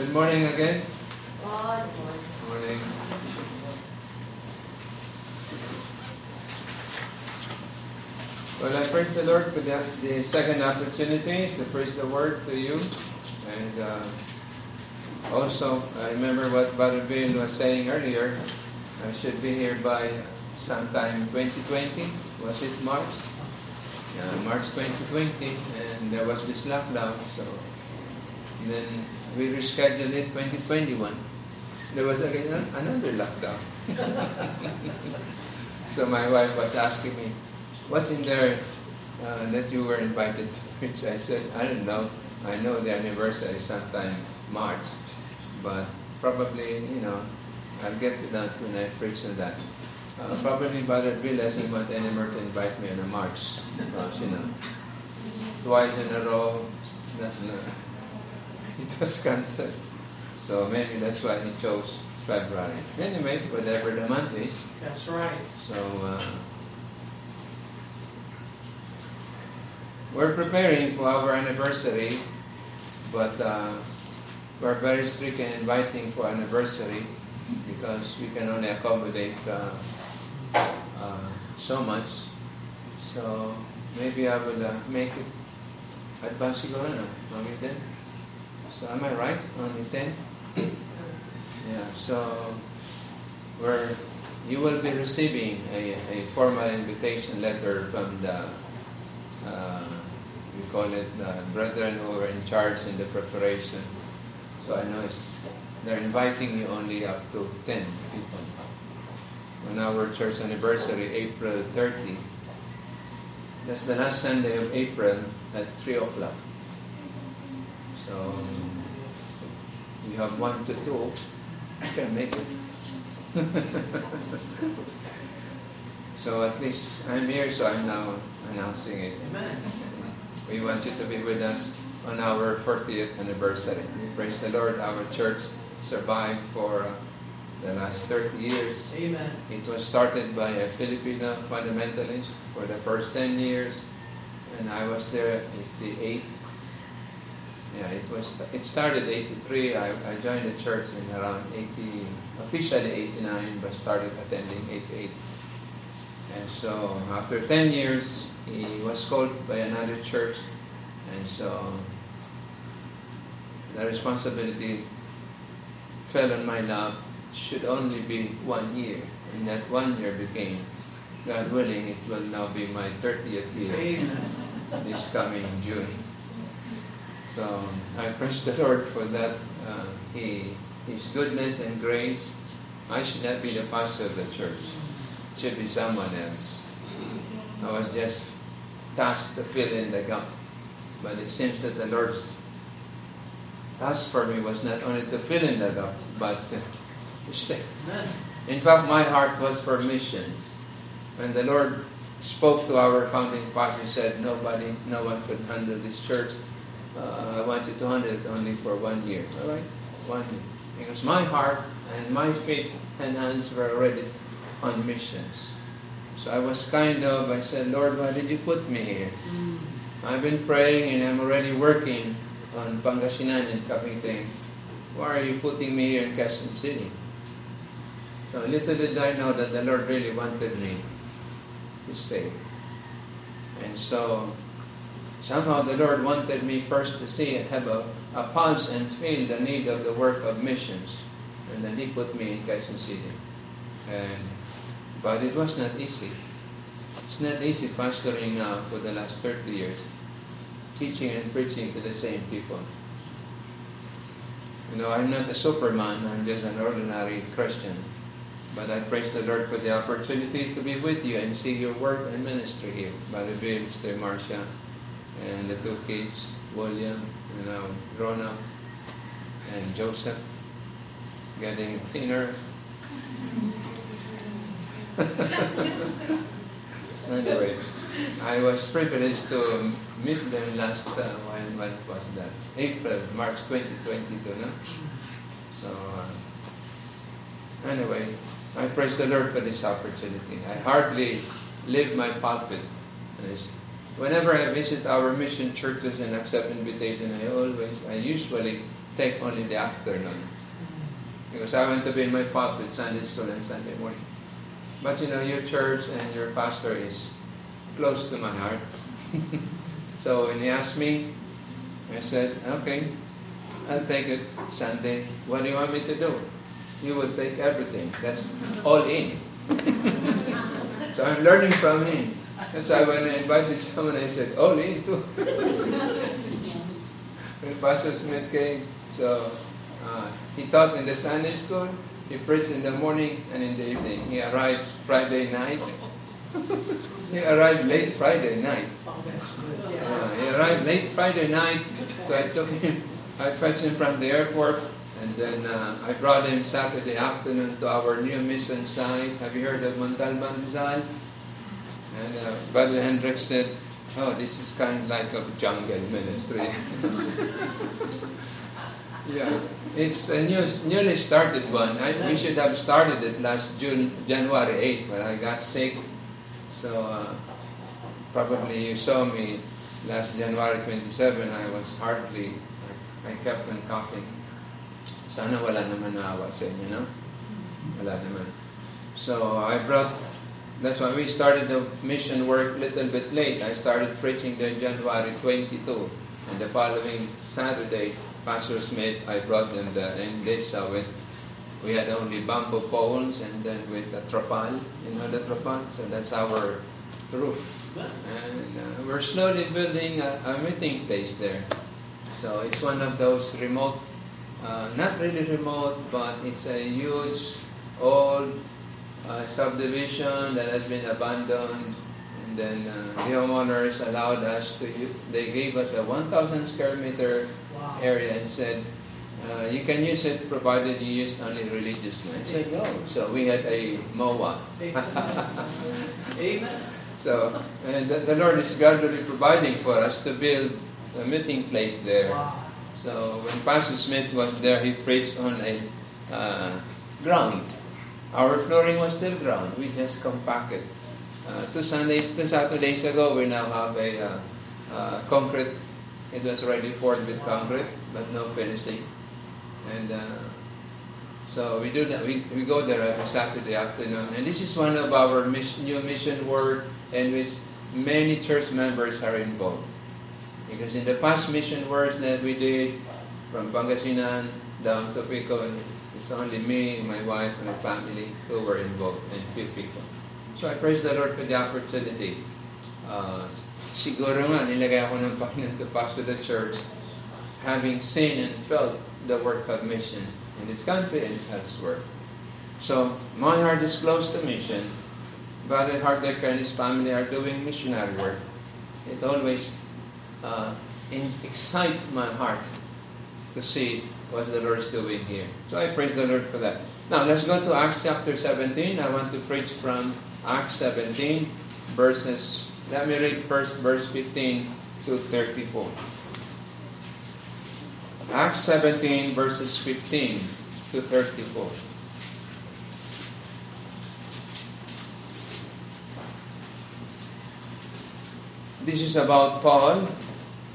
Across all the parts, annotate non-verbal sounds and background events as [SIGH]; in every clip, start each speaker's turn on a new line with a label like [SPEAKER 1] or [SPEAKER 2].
[SPEAKER 1] Good morning again.
[SPEAKER 2] God, Lord.
[SPEAKER 1] Morning. Well, I praise the Lord for the, the second opportunity to preach the word to you. And uh, also, I remember what Brother Bill was saying earlier. I should be here by sometime 2020. Was it March? Yeah, March 2020. And there was this lockdown. So then we rescheduled it 2021. There was again another lockdown. [LAUGHS] so my wife was asking me, what's in there uh, that you were invited to [LAUGHS] preach? I said, I don't know. I know the anniversary is sometime March, but probably, you know, I'll get to that when I preach on that. Uh, probably Brother Bill doesn't want anymore to invite me on a March, because, you know, twice in a row, that, no, it was cancelled. So maybe that's why he chose February. Anyway, whatever the month is.
[SPEAKER 3] That's right.
[SPEAKER 1] So uh, we're preparing for our anniversary, but uh, we're very strict in inviting for anniversary because we can only accommodate uh, uh, so much. So maybe I will uh, make it at siguro na, only 10. So am I right? Only 10? Yeah, so we're, you will be receiving a, a formal invitation letter from the, uh, we call it the brethren who are in charge in the preparation. So I know it's, they're inviting you only up to 10 people. On our church anniversary, April 30, that's the last Sunday of April at 3 o'clock. So you have one to two, you can make it. [LAUGHS] so at least I'm here, so I'm now announcing it.
[SPEAKER 3] Amen.
[SPEAKER 1] We want you to be with us on our 40th anniversary. We praise the Lord. Our church survived for uh, the last 30 years.
[SPEAKER 3] Amen.
[SPEAKER 1] It was started by a Filipino fundamentalist for the first 10 years, and I was there at the 8th. Yeah, it was. It started 83. I, I joined the church in around 80, officially 89, but started attending 88. And so after 10 years, he was called by another church, and so the responsibility fell on my lap. Should only be one year, and that one year became, God willing, it will now be my 30th year
[SPEAKER 3] Amen.
[SPEAKER 1] this coming June. So I praise the Lord for that. Uh, he, His goodness and grace. I should not be the pastor of the church. It should be someone else. I was just tasked to fill in the gap. But it seems that the Lord's task for me was not only to fill in the gap, but to stay. In fact, my heart was for missions. When the Lord spoke to our founding pastor, he said, nobody, no one could handle this church. Uh, I want you to handle it only for one year. All right? One year. Because my heart and my feet and hands were already on missions. So I was kind of, I said, Lord, why did you put me here? I've been praying and I'm already working on Pangasinan and Cavite. Why are you putting me here in Quezon City? So little did I know that the Lord really wanted me to stay. And so somehow the Lord wanted me first to see and have a, a pulse and feel the need of the work of missions. And then He put me in Quezon City. And, but it was not easy. It's not easy pastoring now for the last 30 years, teaching and preaching to the same people. You know, I'm not a superman, I'm just an ordinary Christian. But I praise the Lord for the opportunity to be with you and see your work and ministry here. Brother Bill, Sister Marcia, and the two kids, William, you know, grown up, and Joseph, getting thinner. [LAUGHS] anyway, I was privileged to meet them last, uh, when, when was that? April, March 2022, no? So, uh, anyway, I praise the Lord for this opportunity. I hardly leave my pulpit. Whenever I visit our mission churches and accept invitation, I always, I usually take only the afternoon. Because I want to be in my pulpit Sunday school and Sunday morning. But you know, your church and your pastor is close to my heart. [LAUGHS] so when he asked me, I said, okay, I'll take it Sunday. What do you want me to do? You would take everything. That's all in. [LAUGHS] so I'm learning from him. That's why when I invited someone, I said, all in too. when Pastor Smith came, so uh, he taught in the Sunday school, he preached in the morning and in the evening. He arrived Friday night. [LAUGHS] he arrived late Friday night. Uh, he arrived late Friday night, so I took him, I fetched him from the airport, and then uh, I brought him Saturday afternoon to our new mission site. Have you heard of Montalban Rizal? And uh, Brother Hendricks said, oh, this is kind of like a jungle ministry. [LAUGHS] yeah, it's a new, newly started one. I, we should have started it last June, January 8, but I got sick. So uh, probably you saw me last January 27. I was hardly, I, I kept on coughing. Sana wala naman naawa sa inyo, no? Wala naman. So I brought that's why we started the mission work a little bit late. I started preaching there January 22. And the following Saturday, Pastor Smith, I brought them the, uh, with, we had only bamboo poles and then with the tropal, you know the tropal? So that's our roof. And uh, we're slowly building a, a, meeting place there. So it's one of those remote, uh, not really remote, but it's a huge, old, uh, subdivision that has been abandoned. And then uh, the homeowners allowed us to, use, they gave us a 1,000 square meter wow. area and said, uh, you can use it provided you use only religious I said, no. So we had a MOA. Amen. [LAUGHS] So, and the, the, Lord is gradually providing for us to build a meeting place there. Wow. So when Pastor Smith was there, he preached on a uh, ground our flooring was still ground. We just compacted. Uh, two Sundays, two Saturdays ago, we now have a uh, uh, concrete. It was already poured with concrete, but no finishing. And uh, so we do that. We, we go there every Saturday afternoon. And this is one of our mission, new mission work in which many church members are involved. Because in the past mission works that we did from Pangasinan down to Pico It's only me, my wife, and my family who were involved, and few people. So I praise the Lord for the opportunity. Uh, siguro nga, nilagay ako ng Panginoon to pastor the church, having seen and felt the work of missions in this country and elsewhere. So, my heart is close to mission. Brother Hardecker and his family are doing missionary work. It always uh, excites my heart to see what the Lord is doing here. So I praise the Lord for that. Now let's go to Acts chapter 17. I want to preach from Acts 17, verses, let me read first verse 15 to 34. Acts 17, verses 15 to 34. This is about Paul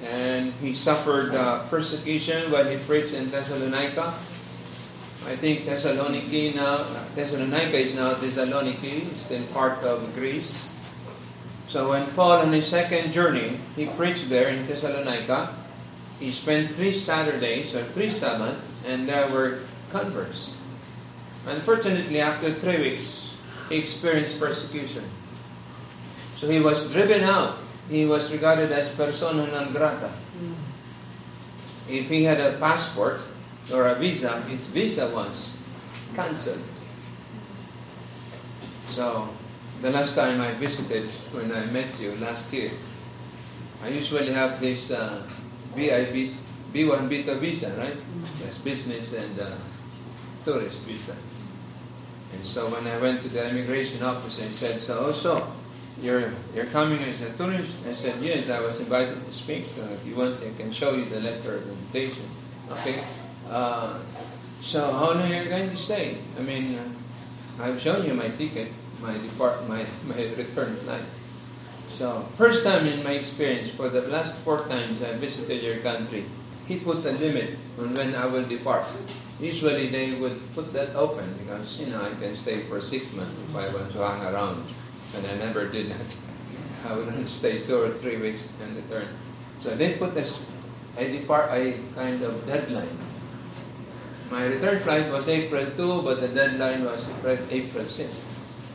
[SPEAKER 1] and he suffered uh, persecution when he preached in Thessalonica. I think Thessaloniki now, Thessalonica is now Thessaloniki, it's still part of Greece. So when Paul on his second journey, he preached there in Thessalonica. He spent three Saturdays or three Sabbaths, and there were converts. Unfortunately, after three weeks, he experienced persecution. So he was driven out he was regarded as persona non grata. If he had a passport or a visa, his visa was cancelled. So, the last time I visited, when I met you last year, I usually have this uh, BIB, B1 Beta visa, right? That's business and uh, tourist visa. And so when I went to the immigration office, I said, so, so, you're, you're coming as a tourist? I said, yes, I was invited to speak, so if you want, I can show you the letter of invitation. Okay? Uh, so how long are you going to stay? I mean, uh, I've shown you my ticket, my depart, my, [LAUGHS] my return flight. So, first time in my experience, for the last four times I visited your country, he put a limit on when I will depart. Usually they would put that open because, you know, I can stay for six months if I want to hang around. And I never did that. [LAUGHS] I would only stay two or three weeks and return. So I didn't put this, I depart, a kind of deadline. My return flight was April 2, but the deadline was April 6.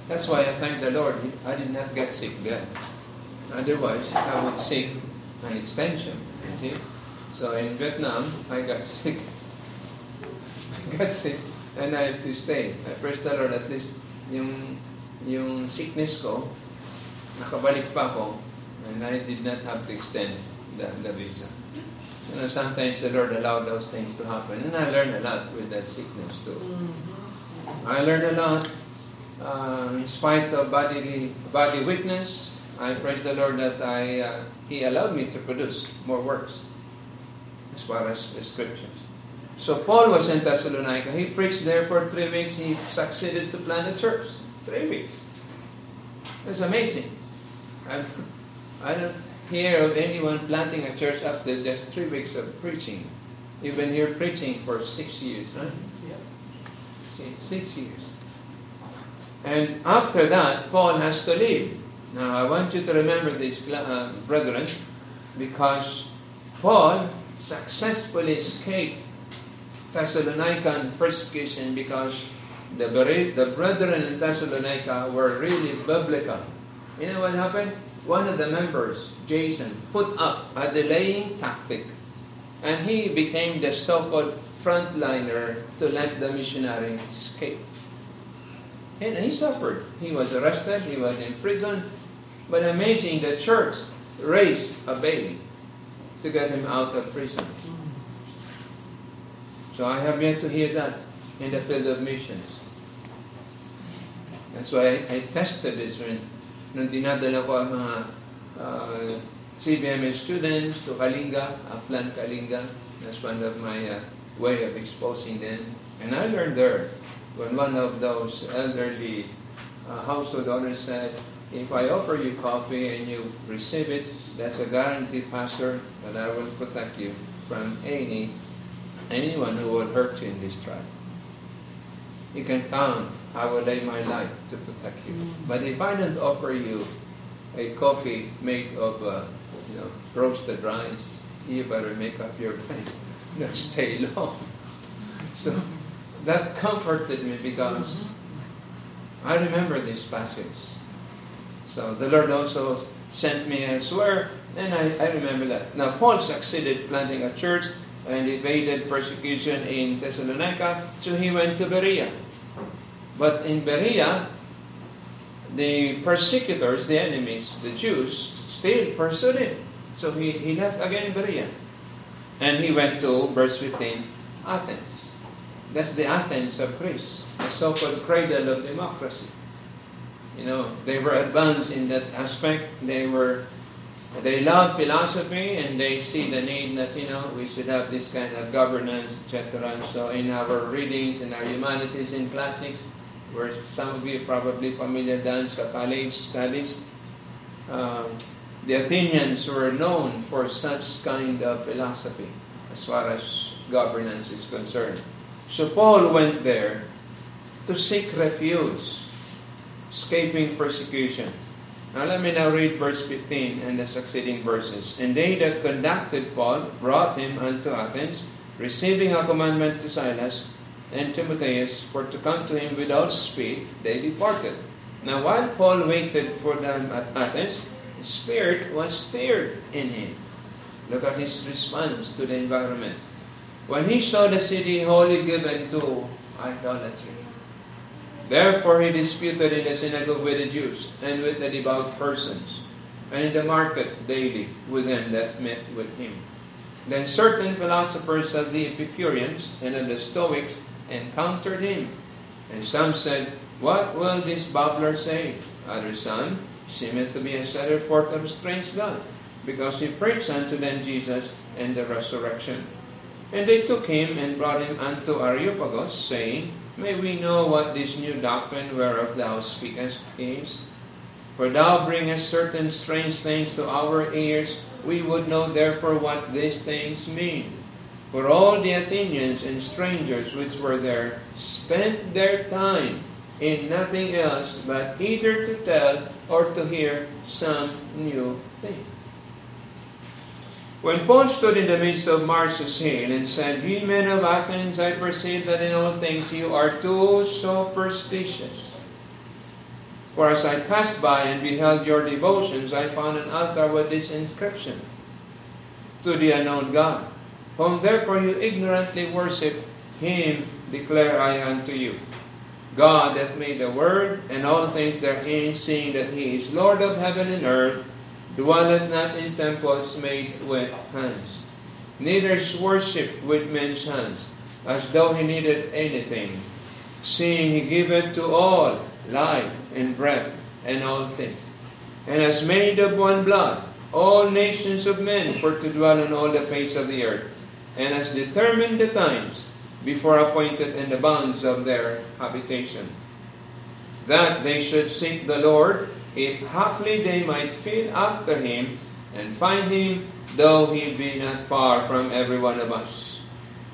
[SPEAKER 1] That's why I thank the Lord I did not get sick then. Otherwise, I would seek an extension, you see. So in Vietnam, I got [LAUGHS] sick. I got sick and I had to stay. I praise the Lord, at least yung, yung sickness ko, nakabalik pa ako and I did not have to extend the, the visa. You know, sometimes the Lord allowed those things to happen and I learned a lot with that sickness too. I learned a lot uh, in spite of bodily body weakness. I praise the Lord that I uh, He allowed me to produce more works as far as the scriptures. So Paul was in Thessalonica. He preached there for three weeks. He succeeded to plant a church. Three weeks. It's amazing. I, I don't hear of anyone planting a church after just three weeks of preaching. You've been here preaching for six years, right?
[SPEAKER 2] Yeah.
[SPEAKER 1] See, six years. And after that, Paul has to leave. Now, I want you to remember this, uh, brethren, because Paul successfully escaped Thessalonican persecution because the, the brethren in Thessalonica were really biblical. You know what happened? One of the members, Jason, put up a delaying tactic and he became the so-called frontliner to let the missionary escape. And he suffered. He was arrested, he was in prison, but amazing, the church raised a baby to get him out of prison. So I have yet to hear that in the field of missions. That's why I, I tested this when nung dinadala ko ang mga uh, students to Kalinga, a Upland Kalinga. That's one of my uh, way of exposing them. And I learned there when one of those elderly uh, household owners said, if I offer you coffee and you receive it, that's a guarantee, Pastor, that I will protect you from any anyone who would hurt you in this trial. You can count, I will lay my life to protect you. But if I don't offer you a coffee made of uh, you know roasted rice, you better make up your mind. [LAUGHS] Don't stay long. So that comforted me because I remember this passage. So the Lord also sent me elsewhere, and I, I remember that. Now, Paul succeeded planting a church and evaded persecution in Thessalonica, so he went to Berea. But in Berea, the persecutors, the enemies, the Jews, still pursued him. So he, he left again Berea. And he went to, verse 15, Athens. That's the Athens of Greece, the so-called cradle of democracy. You know, they were advanced in that aspect. They were, they love philosophy and they see the need that, you know, we should have this kind of governance, etc. So in our readings, in our humanities in classics, where some of you probably familiar done sa college studies, uh, the Athenians were known for such kind of philosophy as far as governance is concerned. So Paul went there to seek refuge, escaping persecution. Now let me now read verse 15 and the succeeding verses. And they that conducted Paul brought him unto Athens, receiving a commandment to Silas and Timotheus for to come to him without speed, they departed. Now while Paul waited for them at Athens, the Spirit was stirred in him. Look at his response to the environment. When he saw the city wholly given to idolatry. Therefore he disputed in the synagogue with the Jews and with the devout persons, and in the market daily with them that met with him. Then certain philosophers of the Epicureans and of the Stoics encountered him. And some said, What will this babbler say? Others, Son, seemeth to be a setter forth of strange God, because he preached unto them Jesus and the resurrection. And they took him and brought him unto Areopagus, saying, May we know what this new doctrine whereof thou speakest is? For thou bringest certain strange things to our ears. We would know therefore what these things mean. For all the Athenians and strangers which were there spent their time in nothing else but either to tell or to hear some new thing. When Paul stood in the midst of Marsus Hill and said, Ye men of Athens, I perceive that in all things you are too superstitious. For as I passed by and beheld your devotions, I found an altar with this inscription, To the unknown God, whom therefore you ignorantly worship, him declare I unto you. God that made the world and all things therein, seeing that he is Lord of heaven and earth, dwelleth not in temples made with hands, neither is worshipped with men's hands, as though he needed anything, seeing he giveth to all life and breath and all things, and has made of one blood all nations of men for to dwell on all the face of the earth, and has determined the times before appointed in the bounds of their habitation, that they should seek the Lord if haply they might feel after him and find him, though he be not far from every one of us.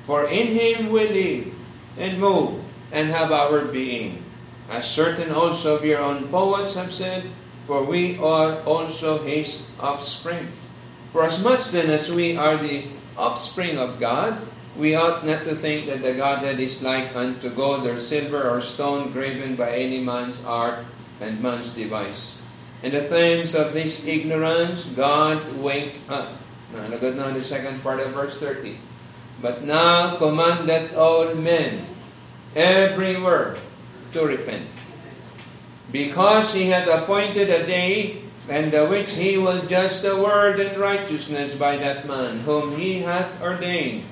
[SPEAKER 1] For in him we live and move and have our being. As certain also of your own poets have said, for we are also his offspring. For as much then as we are the offspring of God, we ought not to think that the Godhead is like unto gold or silver or stone graven by any man's art and man's device. In the times of this ignorance, God winked up. Nalagod na the second part of verse 30. But now commandeth all men everywhere to repent. Because he hath appointed a day and the which he will judge the world in righteousness by that man whom he hath ordained,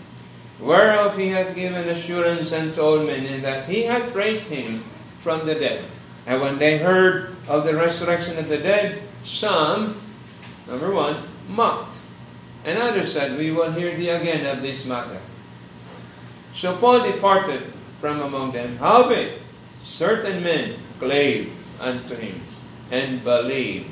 [SPEAKER 1] whereof he hath given assurance unto all men, in that he hath raised him from the dead. And when they heard of the resurrection of the dead, some, number one, mocked. And others said, We will hear thee again of this matter. So Paul departed from among them. Howbeit, certain men clave unto him and believed,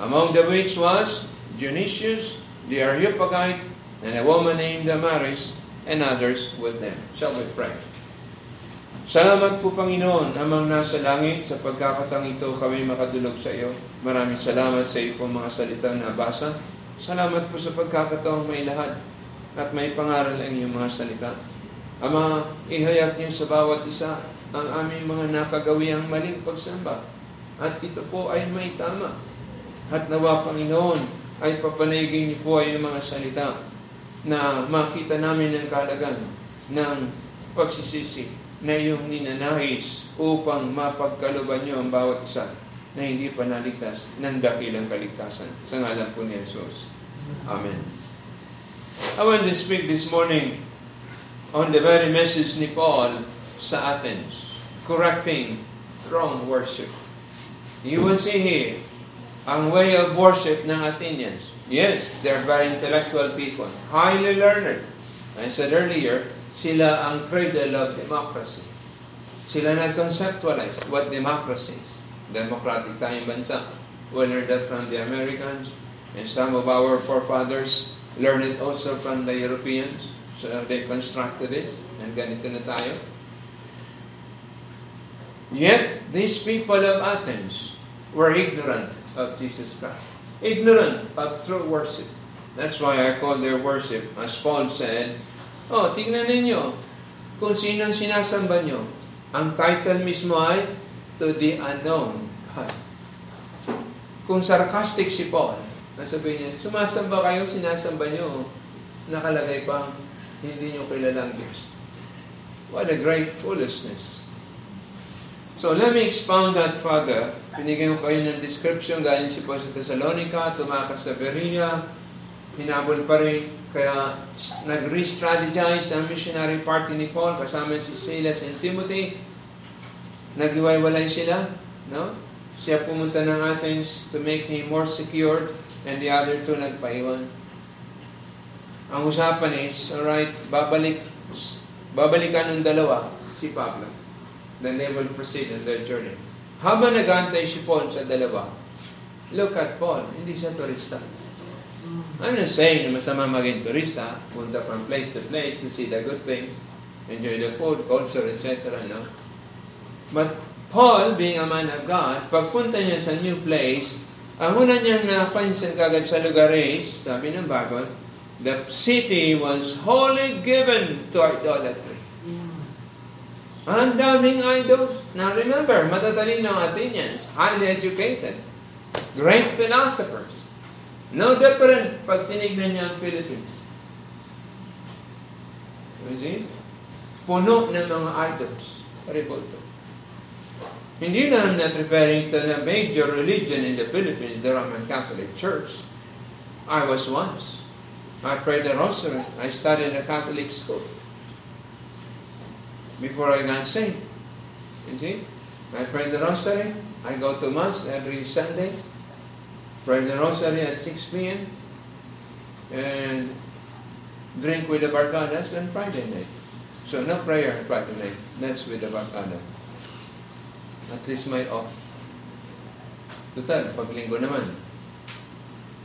[SPEAKER 1] among the which was Dionysius the Areopagite and a woman named Damaris and others with them. Shall we pray? Salamat po Panginoon, amang nasa langit, sa pagkakatang ito kami makadulog sa iyo. Maraming salamat sa iyo mga salitang nabasa. Salamat po sa pagkakataong may lahat at may pangaral ang iyong mga salita. Ama, ihayag niyo sa bawat isa ang aming mga nakagawiang maling pagsamba. At ito po ay may tama. At nawa Panginoon ay papanagin niyo po ay mga salita na makita namin ang kalagan ng pagsisisi na iyong ninanais upang mapagkaluban niyo ang bawat isa na hindi pa naligtas ng dakilang kaligtasan. Sa ngalan po ni Jesus. Amen. I want to speak this morning on the very message ni Paul sa Athens, correcting wrong worship. You will see here ang way of worship ng Athenians. Yes, they're very intellectual people, highly learned. I said earlier, sila ang cradle of democracy. Sila nag-conceptualize what democracy is. Democratic tayong bansa. We learned that from the Americans, and some of our forefathers learned it also from the Europeans. So they constructed this, and ganito na tayo. Yet, these people of Athens were ignorant of Jesus Christ. Ignorant of true worship. That's why I call their worship, as Paul said, Oh, tingnan ninyo kung sino ang sinasamba nyo. Ang title mismo ay To the Unknown God. Kung sarcastic si Paul, nasabihin niya, sumasamba kayo, sinasamba nyo, nakalagay pa, hindi nyo kilalang Diyos. What a great foolishness. So let me expound that further. Pinigyan ko kayo ng description galing si Paul sa Thessalonica, tumakas sa Berea, hinabol pa rin kaya nag-re-strategize ang missionary party ni Paul kasama si Silas and Timothy. Naghiwalay sila, no? Siya pumunta ng Athens to make him more secured and the other two nagpaiwan. Ang usapan is, alright, babalik, babalikan ng dalawa si Pablo. Then they will proceed in their journey. Habang nag si Paul sa dalawa, look at Paul, hindi siya turista. I'm not saying na masama maging turista, punta from place to place to see the good things, enjoy the food, culture, etc. No? But Paul, being a man of God, pagpunta niya sa new place, ang una niyang napansin kagad sa lugar is, sabi ng Bible, the city was wholly given to idolatry. Ang daming idols. Now remember, matatalino Athenians, highly educated, great philosophers. No different pag tinignan niya ang Philippines. You see? Puno ng mga idols. Paribulto. Hindi na I'm not referring to the major religion in the Philippines, the Roman Catholic Church. I was once. I prayed the rosary. I studied a Catholic school. Before I got saved. You see? I pray the rosary. I go to Mass every Sunday. Pray the rosary at 6 p.m. And drink with the Barcadas on Friday night. So no prayer on Friday night. That's with the Barcada. At least may off. Total, paglinggo naman,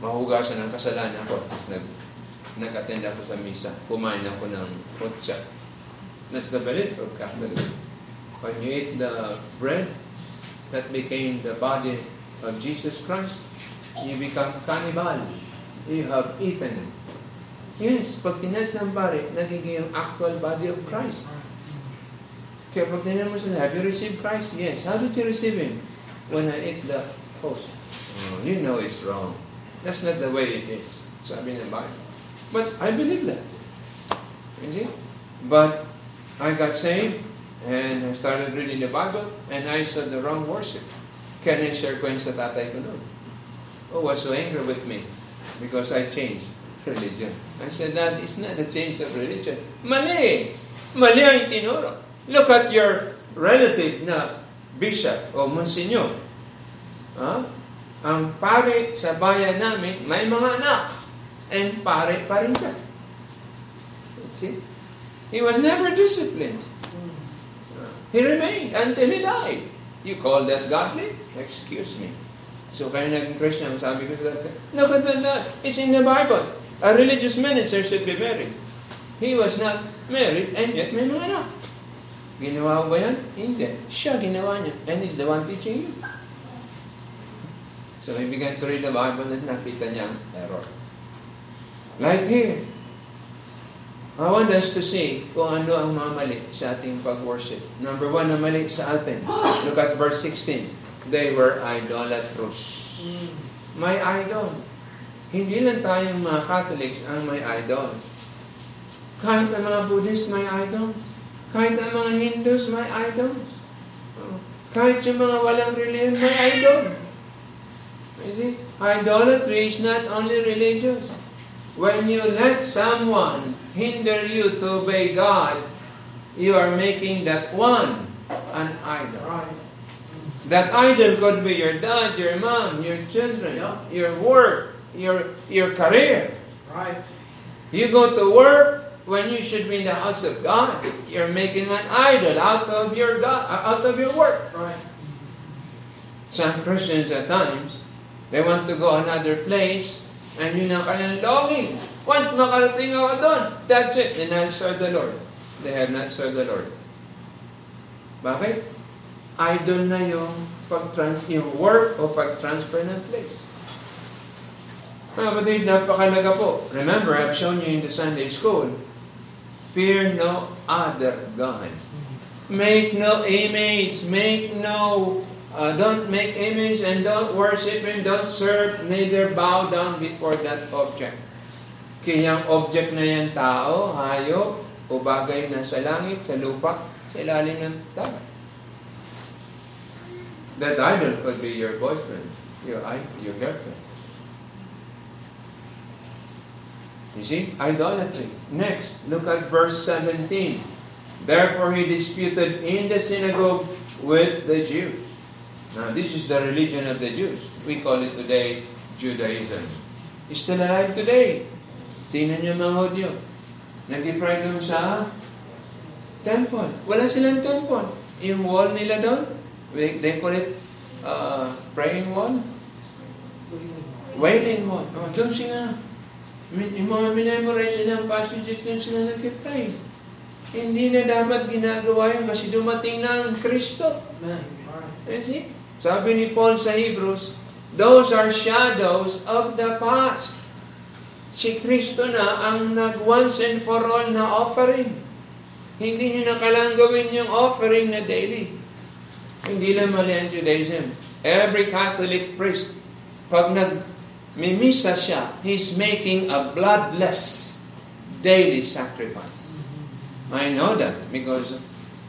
[SPEAKER 1] mahugasan ang kasalanan ko. Tapos nag, nag-attend ako sa misa. Kumain ako ng kotsa. That's the belief of Catholic. When you eat the bread that became the body of Jesus Christ, you become cannibal. You have eaten it. Yes, pag tinas ng pare, nagiging actual body of Christ. Kaya pag tinan mo sila, have you received Christ? Yes. How did you receive Him? When I ate the host. Oh, you know it's wrong. That's not the way it is. Sabi ng Bible. But I believe that. You see? But I got saved and I started reading the Bible and I saw the wrong worship. Kaya na-share ko sa tatay ko noon. Oh, was so angry with me because I changed religion. I said, that is not a change of religion. Mali! Mali ang itinuro. Look at your relative na bishop o monsignor. Huh? Ang pare sa bayan namin, may mga anak. And pare pa rin siya. See? He was never disciplined. He remained until he died. You call that godly? Excuse me. So kaya naging Christian, sabi ko sa look at that. It's in the Bible. A religious minister should be married. He was not married and yet may mga anak. Ginawa ko ba yan? Hindi. Siya ginawa niya. And he's the one teaching you. So he began to read the Bible and nakita niya ang error. Like here, I want us to see kung ano ang mga mali sa ating pag-worship. Number one na mali sa atin. Look at verse 16. They were idolaters. May idol. Hindi lang tayong mga Catholics ang may idol. Kahit ang mga Buddhist may idol. Kahit ang mga Hindus may idol. Kahit yung mga walang religion may idol. You see? Idolatry is not only religious. When you let someone hinder you to obey God, you are making that one an idol.
[SPEAKER 2] Right.
[SPEAKER 1] That idol could be your dad, your mom, your children,
[SPEAKER 2] Yeah.
[SPEAKER 1] your work, your your career.
[SPEAKER 2] Right.
[SPEAKER 1] You go to work when you should be in the house of God. You're making an idol out of your God, out of your work.
[SPEAKER 2] Right.
[SPEAKER 1] Some Christians at times, they want to go another place, and yun ang kanilang longing. Once makarating ako doon, that's it. Then I'll serve the Lord. They have not served the Lord. Bakit? Idol na yung pag-trans, yung work o pag-transfer ng place. Mga kapatid, napakalaga po. Remember, I've shown you in the Sunday school, fear no other gods. Make no image, make no Uh, don't make image and don't worship and don't serve, neither bow down before that object. Kaya yung object na yan tao, hayop, o bagay na sa langit, sa lupa, sa ilalim ng dagat. That idol could be your boyfriend, your, your girlfriend. You see? Idolatry. Next, look at verse 17. Therefore he disputed in the synagogue with the Jews. Now, this is the religion of the Jews. We call it today Judaism. It's still alive today. Tingnan niyo mga Hudyo. Nag-pray doon sa temple. Wala silang temple. Yung wall nila doon, they call it uh, praying wall. Wailing what? Oh, doon sila. Yung mga minemorize nilang passages doon sila nag-pray. Hindi na dapat ginagawa yun kasi dumating na ang Kristo. You? Sabi ni Paul sa Hebrews, those are shadows of the past. Si Kristo na ang nag once and for all na offering. Hindi nyo na kailangan gawin yung offering na daily. Hindi lang mali ang Judaism. Every Catholic priest, pag nag-mimisa siya, he's making a bloodless daily sacrifice. I know that because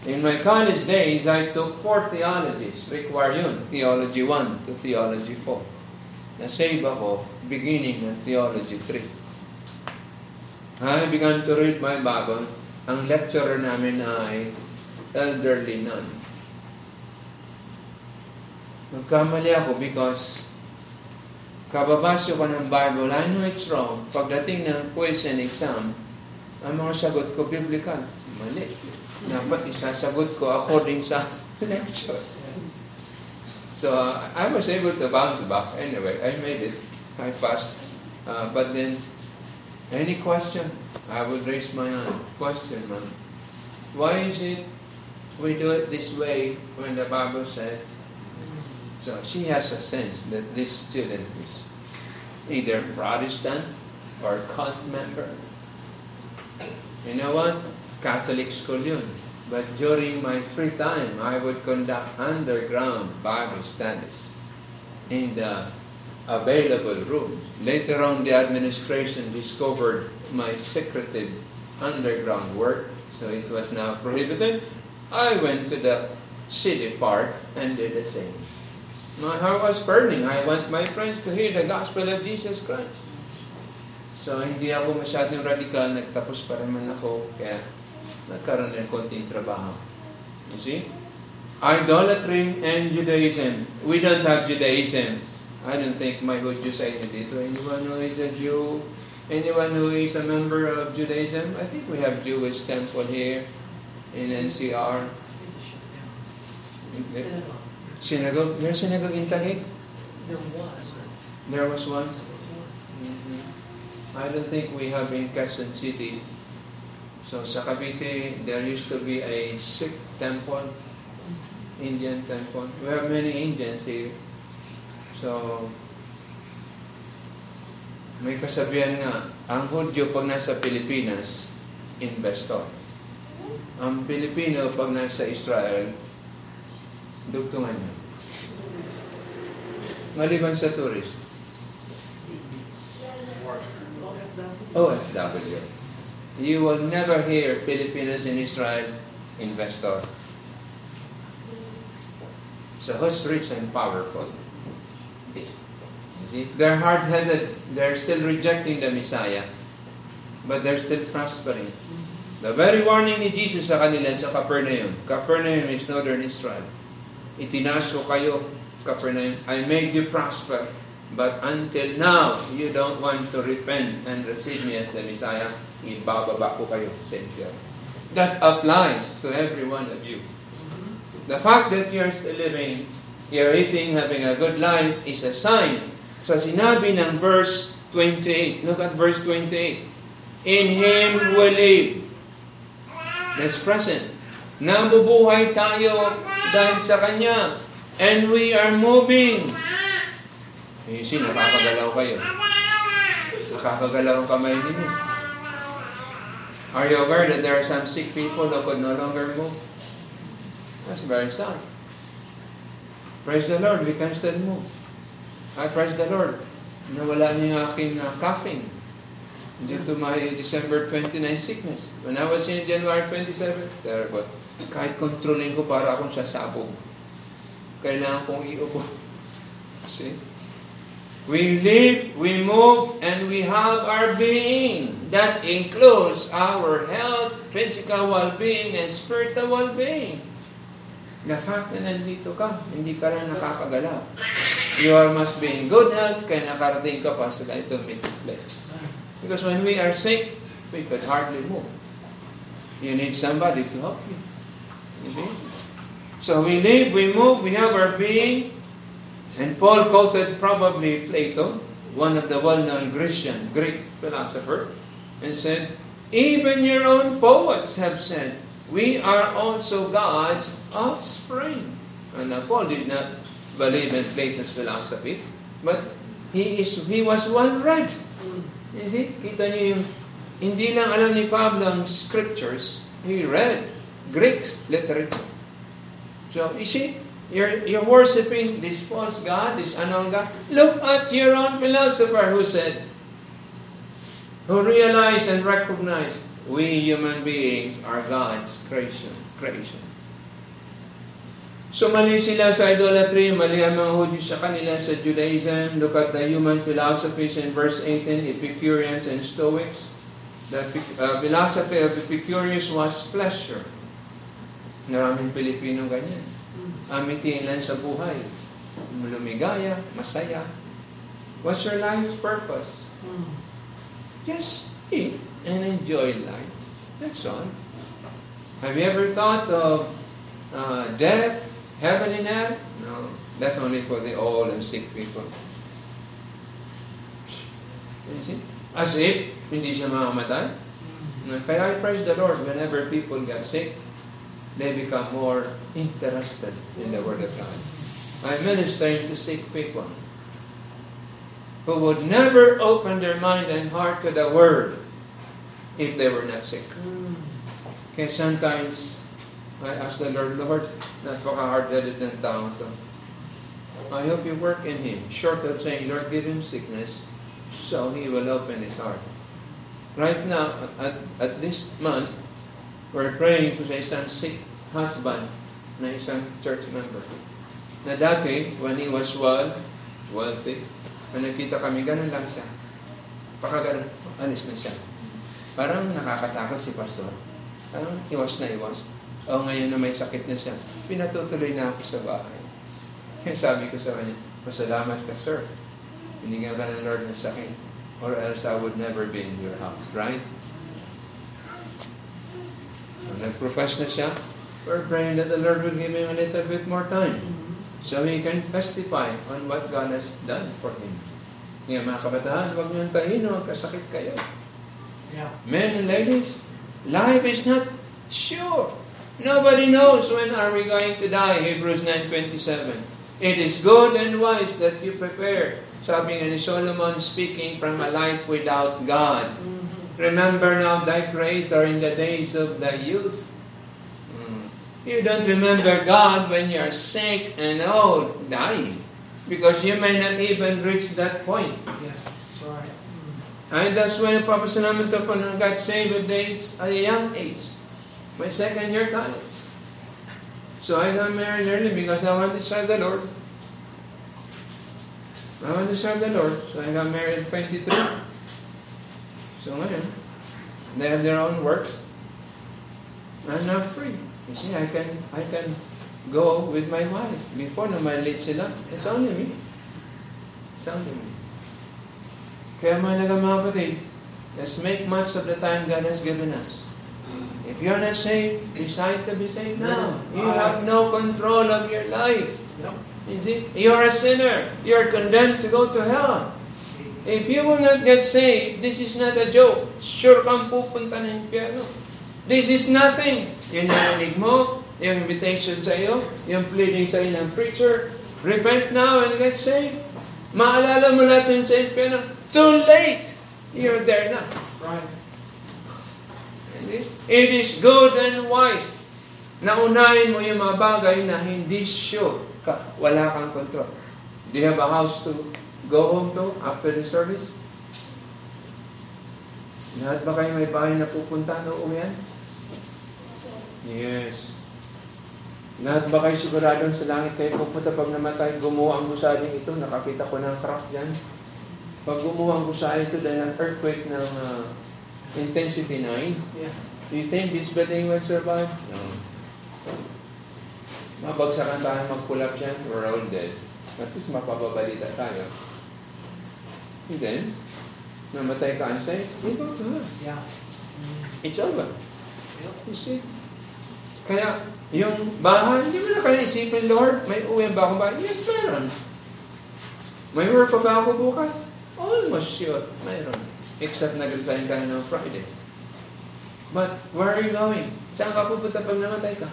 [SPEAKER 1] in my college days, I took four theologies. Require yun. Theology 1 to Theology 4. Na-save ako beginning ng Theology 3. I began to read my Bible ang lecturer namin ay elderly nun. Nagkamali ako because kababasyo ko ng Bible, I know it's wrong. Pagdating ng question exam, ang mga sagot ko biblical. Mali. Dapat isasagot ko according sa [LAUGHS] lecture. So, uh, I was able to bounce back. Anyway, I made it. I passed. Uh, but then, any question? I would raise my hand. Question, ma'am. Why is it we do it this way when the Bible says? So she has a sense that this student is either Protestant or cult member. You know what? Catholic school yun. But during my free time, I would conduct underground Bible studies in the available rooms. Later on, the administration discovered my secretive underground work, so it was now prohibited. I went to the city park and did the same. My heart was burning. I want my friends to hear the gospel of Jesus Christ. So, hindi ako masyadong radical. Nagtapos pa naman ako. Kaya, nagkaroon ng konting trabaho. You see? Idolatry and Judaism. We don't have Judaism. I don't think my Hudyo sa inyo dito. Anyone who is a Jew Anyone who is a member of Judaism? I think we have Jewish temple here in NCR. Synagogue. There's synagogue in Taguig?
[SPEAKER 2] There was.
[SPEAKER 1] There was one? Mm-hmm. I don't think we have in Quezon City. So sa Cavite, there used to be a Sikh temple, Indian temple. We have many Indians here. So may kasabihan nga, ang Hudyo pag nasa Pilipinas, investor. Ang Pilipino pag nasa Israel, dugtungan niya. Maliban sa tourist. OFW. You will never hear Filipinos in Israel investor. So who's rich and powerful? See, they're hard-headed. They're still rejecting the Messiah. But they're still prospering. The very warning ni Jesus sa kanila sa Capernaum. Capernaum is northern Israel. Itinaas ko kayo, Capernaum. I made you prosper. But until now, you don't want to repent and receive me as the Messiah. Ibababa ko kayo sa That applies to every one of you. The fact that you're still living, you're eating, having a good life is a sign sa sinabi ng verse 28. Look at verse 28. In Him we live. That's present. Nabubuhay tayo dahil sa Kanya. And we are moving. You see, nakakagalaw kayo. Nakakagalaw kamay ninyo. Are you aware that there are some sick people who could no longer move? That's very sad. Praise the Lord, we can still move. I praise the Lord. Nawala niya yung aking uh, coughing due to my December 29 sickness. When I was in January 27, terrible. Kahit controlling ko para akong sasabog. Kailangan kong iupo. See? We live, we move, and we have our being. That includes our health, physical well-being, and spiritual well-being. The fact na nandito ka, hindi ka lang nakakagalaw. You are must be in good health, kaya nakarating ka pa sa ganitong meeting place. Because when we are sick, we could hardly move. You need somebody to help you. You see? So we live, we move, we have our being. And Paul quoted probably Plato. one of the well-known Grecian Greek philosopher, and said, Even your own poets have said, we are also God's offspring. And Paul did not believe in Plato's philosophy, but he is he was one right. You see, kita niyo yung hindi lang alam ni Pablo ang scriptures, he read Greek literature. So, you see, you're, you're worshiping this false God, this unknown God. Look at your own philosopher who said, who realized and recognized we human beings are God's creation. creation. So mali sila sa idolatry, mali ang mga Hudyo sa kanila sa Judaism. Look at the human philosophies in verse 18, Epicureans and Stoics. The uh, philosophy of Epicurus was pleasure. Maraming Pilipino ganyan. Amitin lang sa buhay. Lumigaya, masaya. What's your life purpose? Just eat and enjoy life. That's all. Have you ever thought of uh, death, heaven and hell? No. That's only for the old and sick people. You see? As if hindi siya mamamatay. Kaya I praise the Lord whenever people get sick, they become more interested in the Word of God. I'm ministering to sick people who would never open their mind and heart to the Word if they were not sick. Mm. Kaya sometimes, I ask the Lord, Lord, napaka-hard-headed ng tao to. I hope you work in him, short of saying, Lord, give him sickness, so he will open his heart. Right now, at, at this month, we're praying for sa isang sick husband na isang church member. Na dati, when he was well, wealthy, when nakita kami, ganun lang siya. Paka ganun, alis na siya. Parang nakakatakot si pastor. Parang iwas na iwas. O ngayon na may sakit na siya, pinatutuloy na ako sa bahay. Kaya sabi ko sa kanya, masalamat ka sir. Binigyan ka ng Lord ng sakit or else I would never be in your house, right? So, nag-profess na siya, we're praying that the Lord will give him a little bit more time so he can testify on what God has done for him. Ngayon mga kabataan, huwag niyong tahino, magkasakit kayo.
[SPEAKER 2] Yeah.
[SPEAKER 1] Men and ladies, life is not sure. Nobody knows when are we going to die, Hebrews 9.27. It is good and wise that you prepare sabi nga ni Solomon, speaking from a life without God. Remember now thy Creator in the days of thy youth. Mm. You don't remember God when you're sick and old, dying. Because you may not even reach that point.
[SPEAKER 2] Yeah, that's right.
[SPEAKER 1] And that's why papasalamat ako ng God saved at a young age. My second year college. So I got married early because I wanted to serve the Lord. I want to serve the Lord. So I got married at 23. So ngayon, they have their own works. I'm not free. You see, I can, I can go with my wife. Before na maliit sila, it's only me. It's only me. Kaya mga kapatid, let's make much of the time God has given us. If you're not saved, decide to be saved now. You have no control of your life. You see, you're a sinner. You're condemned to go to hell. If you will not get saved, this is not a joke. Sure kang pupunta ng impyerno. This is nothing. Yung narinig mo, yung invitation sa iyo, yung pleading sa iyo ng preacher, repent now and get saved. Maalala mo natin sa impyerno, too late. You're there now.
[SPEAKER 2] Right.
[SPEAKER 1] It is good and wise. Naunahin mo yung mga bagay na hindi sure ka, wala kang control. Do you have a house to go home to after the service? Lahat ba kayo may bahay na pupunta na uwian? Yes. Lahat ba kayo siguradong sa langit kayo pupunta pag namatay, gumawa ang gusaling ito, nakakita ko ng crack dyan. Pag gumawa ang gusaling ito dahil ang earthquake ng uh, intensity 9,
[SPEAKER 2] Yeah.
[SPEAKER 1] do you think this building will survive? No. Mabagsakan tayo mag-pull up dyan, we're all dead. At least mapapabalita tayo. And then, namatay ka unsafe, you go to hell.
[SPEAKER 2] Yeah.
[SPEAKER 1] It's over.
[SPEAKER 2] Yep.
[SPEAKER 1] You see? Kaya, yung bahay, hindi mo na kayo isipin, Lord, may uwi ba akong bahay? Yes, meron. May work pa ba ako bukas? Almost sure, mayroon. Except nag-resign ka na ng Friday. But, where are you going? Saan ka pupunta pag namatay ka?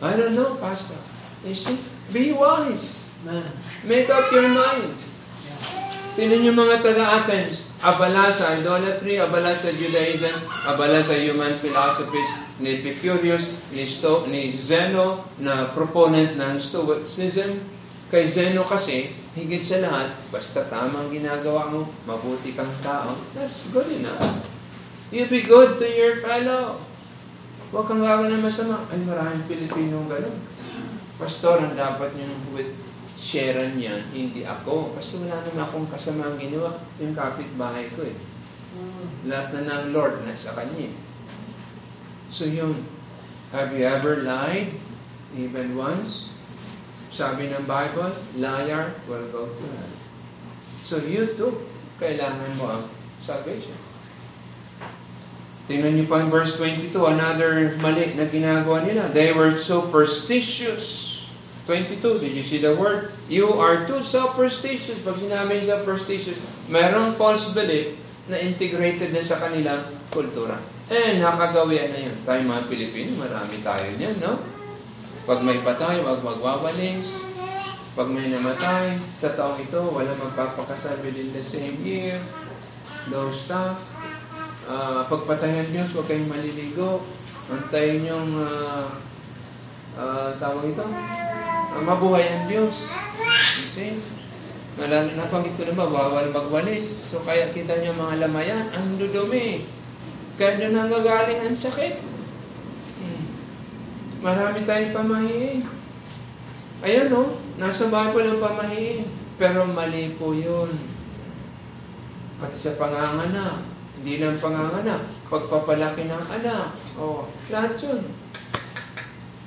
[SPEAKER 1] I don't know, Pastor. You see? Be wise.
[SPEAKER 2] Amen.
[SPEAKER 1] Make up your mind. Tingnan yung mga taga-Athens. Abala sa idolatry, abala sa Judaism, abala sa human philosophies, ni Epicurus, ni, Sto, ni Zeno, na proponent ng Stoicism. Kay Zeno kasi, higit sa lahat, basta tamang ginagawa mo, mabuti kang tao, that's good enough. You be good to your fellow. Huwag kang gagawin ng masama. Ay, maraming Pilipino ganun. Pastor, ang dapat niyong with sharean yan, hindi ako. Kasi wala naman akong kasamaang ginawa. Yung kapitbahay ko eh. Lahat na ng Lord nasa kanya. eh. So yun, have you ever lied? Even once? Sabi ng Bible, liar will go to hell. So you too, kailangan mo ang salvation. Tingnan niyo pa ang verse 22, another mali na ginagawa nila. They were superstitious. 22, did you see the word? You are too superstitious. Pag sinabi superstitious, merong false belief na integrated na sa kanilang kultura. Eh, nakagawian na yun. Tayo mga Pilipino, marami tayo niyan, no? Pag may patay, wag magwawalis. Pag may namatay, sa taong ito, wala magpapakasal within the same year. Those stuff. Ah, pagpatayan Diyos, huwag kayong maliligo. Antayin yung uh, tawag ito, Ah, mabuhay ang Diyos. You see? Nalala, napanggit ko na ba, bawal magwalis. So kaya kita nyo mga lamayan, ang dudumi. Kaya doon nanggagaling ang sakit. Marami tayong pamahiin. Ayan o, nasa Bible ang pamahiin. Pero mali po yun. Pati sa panganganak. Hindi lang panganganak. Pagpapalaki ng anak. O, lahat yun.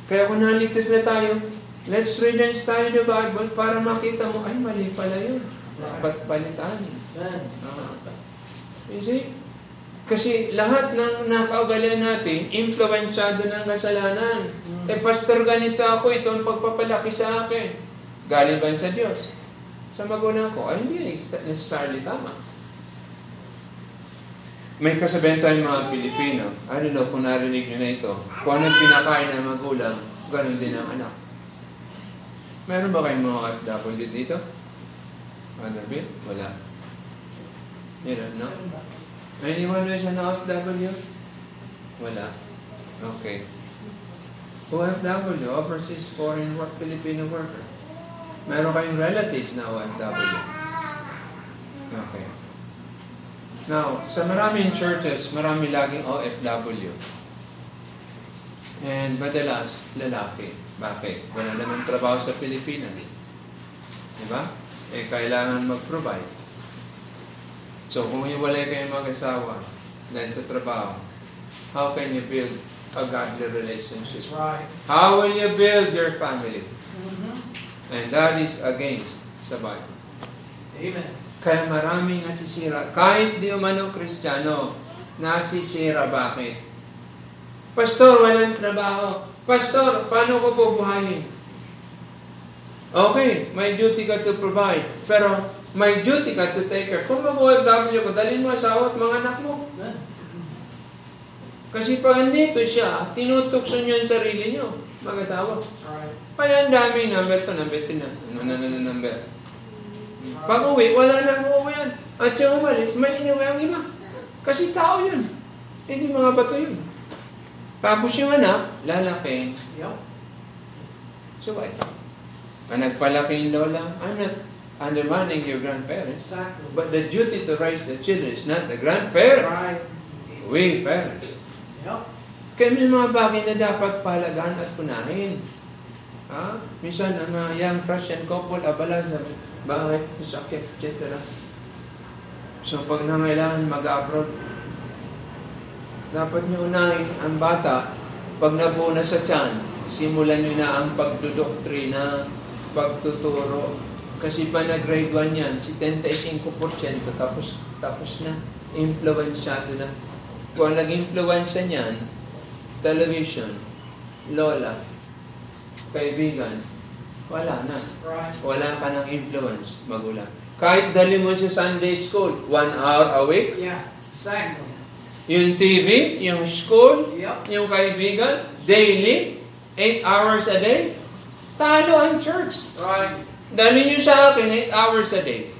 [SPEAKER 1] Kaya kung naligtas na tayo, let's read and study the Bible para makita mo, ay mali pala yun. Dapat palitan. Ah. You see? Kasi lahat ng nakaugalian natin, influensyado ng kasalanan. Eh, pastor, ganito ako, ito ang pagpapalaki sa akin. Galing ba sa Diyos? Sa magulang ko, ay hindi necessarily tama. May kasabihan tayong mga Pilipino. I don't know kung narinig nyo na ito. Kung anong pinakain ng magulang, ganun din ang anak. Meron ba kayong mga OFW dito? Ano ba? Wala. Meron, no? Anyone who's an OFW? Wala. Okay. OFW, overseas foreign work, Filipino worker. Meron kayong relatives na OFW. Okay. Now, sa maraming churches, marami laging OFW. And madalas, lalaki. Bakit? Wala naman trabaho sa Pilipinas. Diba? Eh, kailangan mag-provide. So, kung hiwalay kayo mag-asawa dahil sa trabaho, how can you build a godly relationship?
[SPEAKER 2] That's right.
[SPEAKER 1] How will you build your family?
[SPEAKER 2] Mhm.
[SPEAKER 1] And that is against sa Bible.
[SPEAKER 2] Amen.
[SPEAKER 1] Kaya maraming nasisira. Kahit di umano kristyano, nasisira. Bakit? Pastor, walang trabaho. Pastor, paano ko bubuhayin? Okay, may duty ka to provide. Pero may duty ka to take care. Kung mag-OFW ko, dalhin mo asawa at mga anak mo.
[SPEAKER 2] Amen.
[SPEAKER 1] Kasi pag andito siya, tinutukso niyo ang sarili niyo, mag-asawa.
[SPEAKER 2] That's right.
[SPEAKER 1] Kaya ang daming number to, number to na. Ano na na number? Pag uwi, wala nang uuwi yan. At siya umalis, may iniwi ang iba. Kasi tao yun. Hindi mga bato yun. Tapos yung anak, lalaki.
[SPEAKER 2] Yep.
[SPEAKER 1] So why? Ang nagpalaki yung lola, I'm not undermining your grandparents.
[SPEAKER 2] Exactly.
[SPEAKER 1] But the duty to raise the children is not the
[SPEAKER 2] That's
[SPEAKER 1] grandparents.
[SPEAKER 2] right.
[SPEAKER 1] We parents. Kaya may mga bagay na dapat palagaan at punahin. Ha? Minsan, ang mga young Christian couple, abala sa bakit, sakit, etc. So, pag nangailangan mag-abroad, dapat nyo unahin ang bata. Pag nabuo na sa tiyan, simulan nyo na ang pagdudoktrina, pagtuturo. Kasi pa na grade 1 yan, 75% tapos, tapos na. Influensyado na. Kung ang nag-influensya niyan, television, lola, kaibigan, Wala na. Wala ka ng influence, magulang. Kahit dali mo sa Sunday school, one hour a week,
[SPEAKER 2] Yeah, exactly.
[SPEAKER 1] yung TV, yung school,
[SPEAKER 2] Yep.
[SPEAKER 1] yung kaibigan, daily, eight hours a day, talo ang church.
[SPEAKER 2] Right.
[SPEAKER 1] Dali nyo sa akin, 8 hours a day.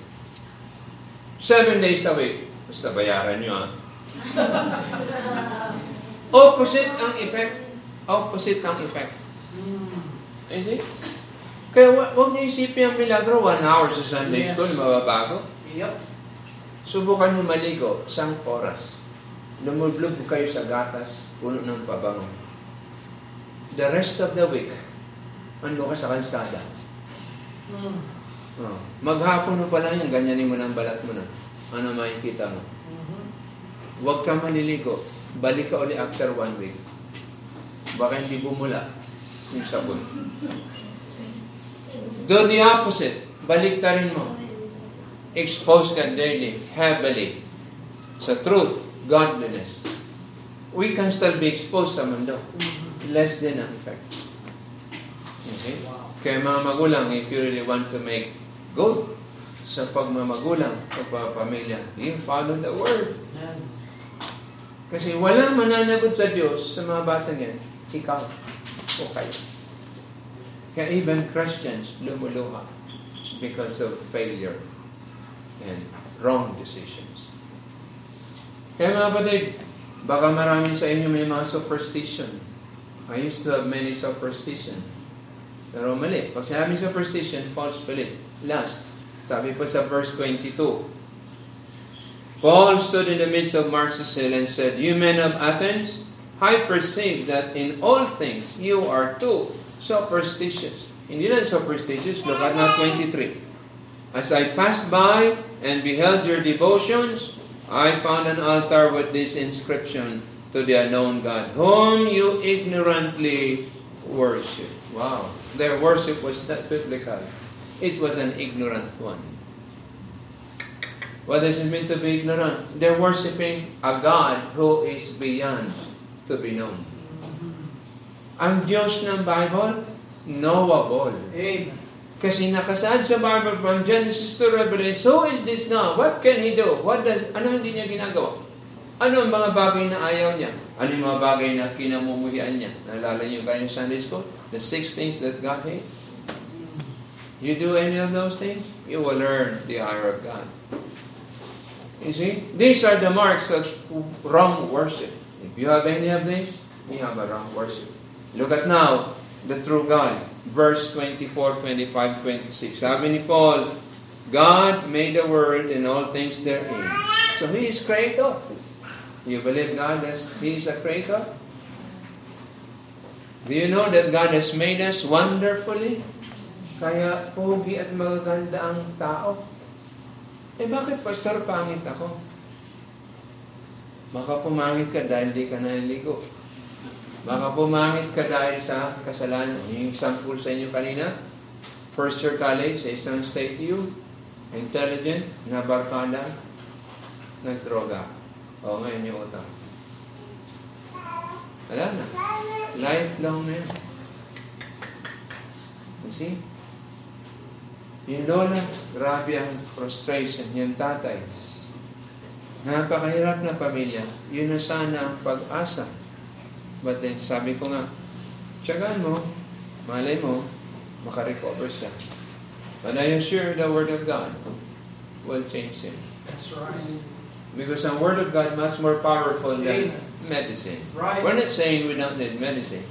[SPEAKER 1] 7 days a week. Basta bayaran nyo ha. [LAUGHS] Opposite ang effect. Opposite ang effect.
[SPEAKER 2] Mm.
[SPEAKER 1] You see? Kaya wa- huwag niyo isipin ang milagro, 1 hour sa Sunday
[SPEAKER 2] Yes.
[SPEAKER 1] school, mababago.
[SPEAKER 2] Yep.
[SPEAKER 1] Subukan niyo maligo, isang oras. Lumublob kayo sa gatas, puno ng pabango. The rest of the week, ando ka sa kalsada.
[SPEAKER 2] Mm.
[SPEAKER 1] Oh. Maghapon mo pa lang yan, ganyanin mo ng balat mo na. Ano makikita mo? Huwag ka maliligo. Balik ka uli after one week. Baka hindi bumula yung sabon. Do the opposite. Balik ta rin mo. Expose ka daily, heavily, sa truth, godliness. We can still be exposed sa mundo. Less din ang effect. Okay? Kaya mga magulang, if you really want to make good sa pagmamagulang, pagpapamilya, you follow the word. Kasi walang mananagot sa Diyos sa mga batang yan, ikaw o kayo. Kaya even Christians lumuluha because of failure and wrong decisions. Kaya mga kapatid, baka marami sa inyo may mga superstition. I used to have many superstition. Pero mali. Pag sinabi superstition, false belief. Last, sabi pa sa verse 22, Paul stood in the midst of Mars Hill and said, You men of Athens, I perceive that in all things you are too superstitious. Hindi lang superstitious, look at now 23. As I passed by and beheld your devotions, I found an altar with this inscription to the unknown God, whom you ignorantly worship. Wow. Their worship was not biblical. It was an ignorant one. What does it mean to be ignorant? They're worshiping a God who is beyond to be known. Ang Diyos ng Bible, knowable.
[SPEAKER 2] Amen.
[SPEAKER 1] Kasi nakasaad sa Bible from Genesis to Revelation, who is this God? What can He do? What does, ano hindi niya ginagawa? Ano ang mga bagay na ayaw niya? Ano yung mga bagay na kinamumuhian niya? Naalala niyo ba yung Sunday School? The six things that God hates? You do any of those things, you will learn the ire of God. You see? These are the marks of wrong worship. If you have any of these, you have a wrong worship. Look at now, the true God. Verse 24, 25, 26. Sabi ni Paul, God made the world and all things therein. So He is creator. You believe God as He is a creator? Do you know that God has made us wonderfully? Kaya pogi at magaganda ang tao. Eh bakit pastor pangit ako? Baka pumangit ka dahil di ka naliligo. Baka pumangit ka dahil sa kasalanan. Yung example sa inyo kanina, first year college sa isang state U, intelligent, nabarkada, nagdroga. O ngayon yung utang. Wala na. Lifelong na yun. You see? Yung lola, grabe ang frustration. Yung tatay, napakahirap na pamilya. Yun na sana ang pag-asa. But then, sabi ko nga, tiyagaan mo, malay mo, makarecover siya. But I am sure the Word of God will change him.
[SPEAKER 2] That's right.
[SPEAKER 1] Because the Word of God much more powerful than medicine.
[SPEAKER 2] Right.
[SPEAKER 1] We're not saying we don't need medicine.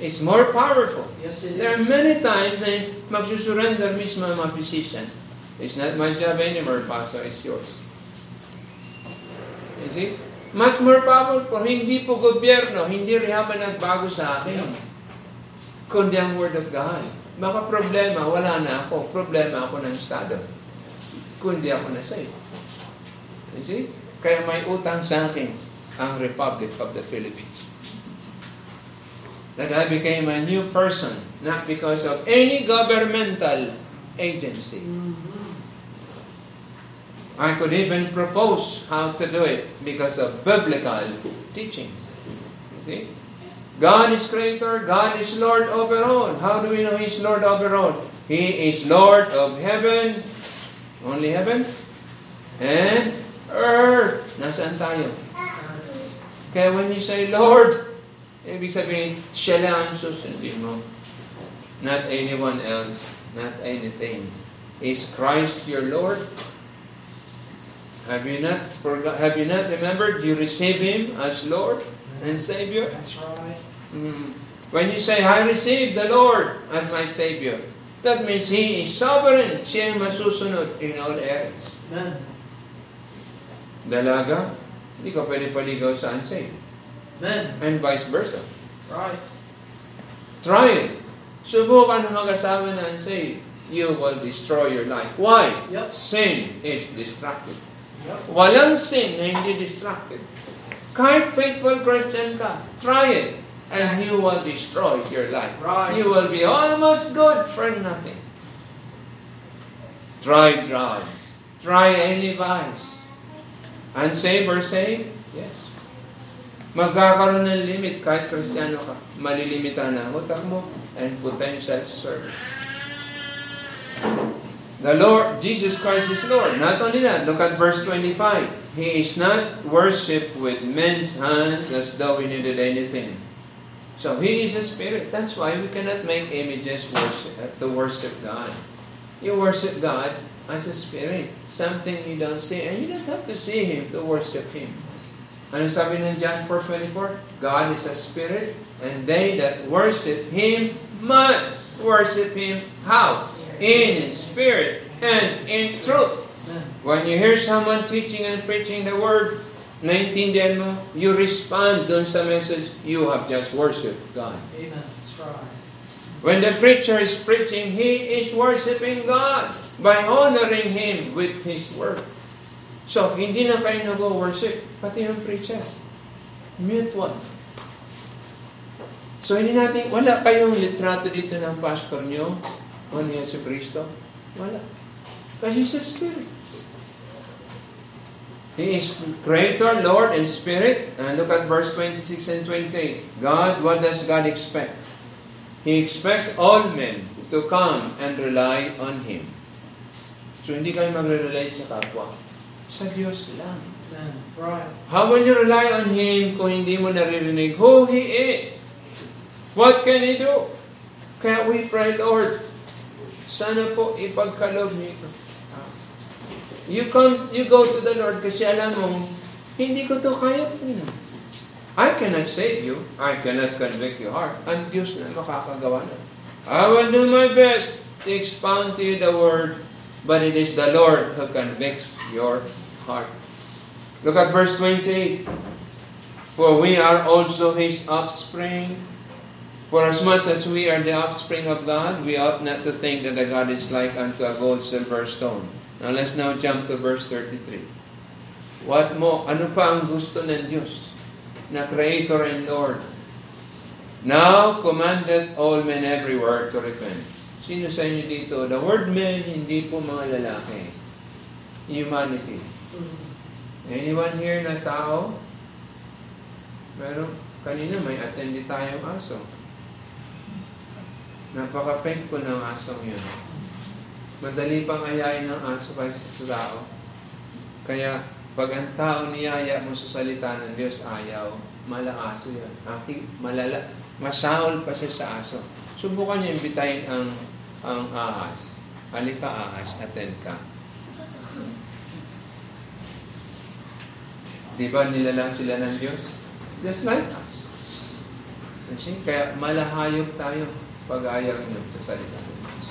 [SPEAKER 1] It's more powerful.
[SPEAKER 2] Yes, it
[SPEAKER 1] There are
[SPEAKER 2] is.
[SPEAKER 1] many times na magsusurrender mismo ang mga physician. It's not my job anymore, Pastor. It's yours. You see? Much more powerful. Hindi po gobyerno, hindi rehaban nagbago sa akin. Kundi ang Word of God. Baka problema, wala na ako. Problema ako ng Estado. Kundi ako na sa'yo. You see? Kaya may utang sa akin ang Republic of the Philippines that I became a new person, not because of any governmental agency.
[SPEAKER 2] Mhm.
[SPEAKER 1] I could even propose how to do it because of biblical teachings. You see? God is creator, God is Lord over all. How do we know He's Lord over all? He is Lord of heaven, only heaven, and earth. Nasaan tayo? Kaya when you say Lord, ibig sabihin, siya lang ang susundin mo. Not anyone else, not anything. Is Christ your Lord? Have you not forgot, have you not remembered you receive Him as Lord and Savior?
[SPEAKER 2] That's right.
[SPEAKER 1] Mm. When you say, I receive the Lord as my Savior, that means He is sovereign. Siya ang masusunod in all areas.
[SPEAKER 2] Amen.
[SPEAKER 1] Dalaga, hindi ka pwede paligaw sa unsaved.
[SPEAKER 2] Amen.
[SPEAKER 1] And vice versa.
[SPEAKER 2] Right.
[SPEAKER 1] Try it. Subukan ng mag-asawa na unsaved. You will destroy your life. Why?
[SPEAKER 2] Yep.
[SPEAKER 1] Sin is destructive.
[SPEAKER 2] Yep.
[SPEAKER 1] Walang sin na hindi destructive. Kahit faithful Christian ka, try it. And you will destroy your life.
[SPEAKER 2] Right.
[SPEAKER 1] You will be almost good for nothing. Try drugs. Try any vice. Unsaved or saved? Magkakaroon ng limit kahit kristyano ka. Malilimita na ang utak mo and potential service. The Lord, Jesus Christ is Lord. Not only that, look at verse 25. He is not worshipped with men's hands as though he needed anything. So He is a spirit. That's why we cannot make images worship, to worship God. You worship God as a spirit. Something you don't see. And you don't have to see Him to worship Him. Ano sabi ng John 4.24? God is a spirit, and they that worship Him must worship Him how? In spirit and in truth. When you hear someone teaching and preaching the Word, naintindihan mo, you respond dun sa message, you have just worshiped God.
[SPEAKER 2] Amen. That's right.
[SPEAKER 1] When the preacher is preaching, he is worshiping God by honoring Him with His Word. So, hindi na kayo nag-worship, pati yung preacher. Mutual. So, hindi natin, wala kayong litrato dito ng pastor nyo o ni Yesu Cristo. Wala. Kasi He's a Spirit. He is Creator, Lord, and Spirit. And look at verse 26 and 28. God, what does God expect? He expects all men to come and rely on Him. So, hindi kayo magre-rely sa kapwa. Sa Diyos lang.
[SPEAKER 2] Right.
[SPEAKER 1] How will you rely on Him kung hindi mo naririnig who He is? What can He do? Kaya we pray, Lord, sana po ipagkalob niyo ito. You come, you go to the Lord kasi alam mo, hindi ko to kaya Panginoon. I cannot save you. I cannot convict your heart. Ang Diyos na makakagawa na. I will do my best to expound to you the Word, but it is the Lord who convicts your heart. Look at verse 28. For we are also His offspring. For as much as we are the offspring of God, we ought not to think that the God is like unto a gold, silver, stone. Now let's now jump to verse 33. What mo, ano pa ang gusto ng Diyos? Na Creator and Lord. Now commandeth all men everywhere to repent. Sino sa inyo dito? The word men, hindi po mga lalaki. Humanity. Anyone here na tao? Pero kanina may attendee tayong aso. Napaka-faithful ng asong yun. Madali pang ayayin ng aso kaysa sa tao. Kaya pag ang tao niyaya mo sa salita ng Diyos, ayaw, malaaso yan. Aki, malala, masahol pa siya sa aso. Subukan niyo imbitahin ang ang ahas. Halika ahas, attend ka. Di ba nilalang sila ng Diyos? Just like us. Kasi, kaya malahayop tayo pag ayaw niyo sa salita ng Diyos.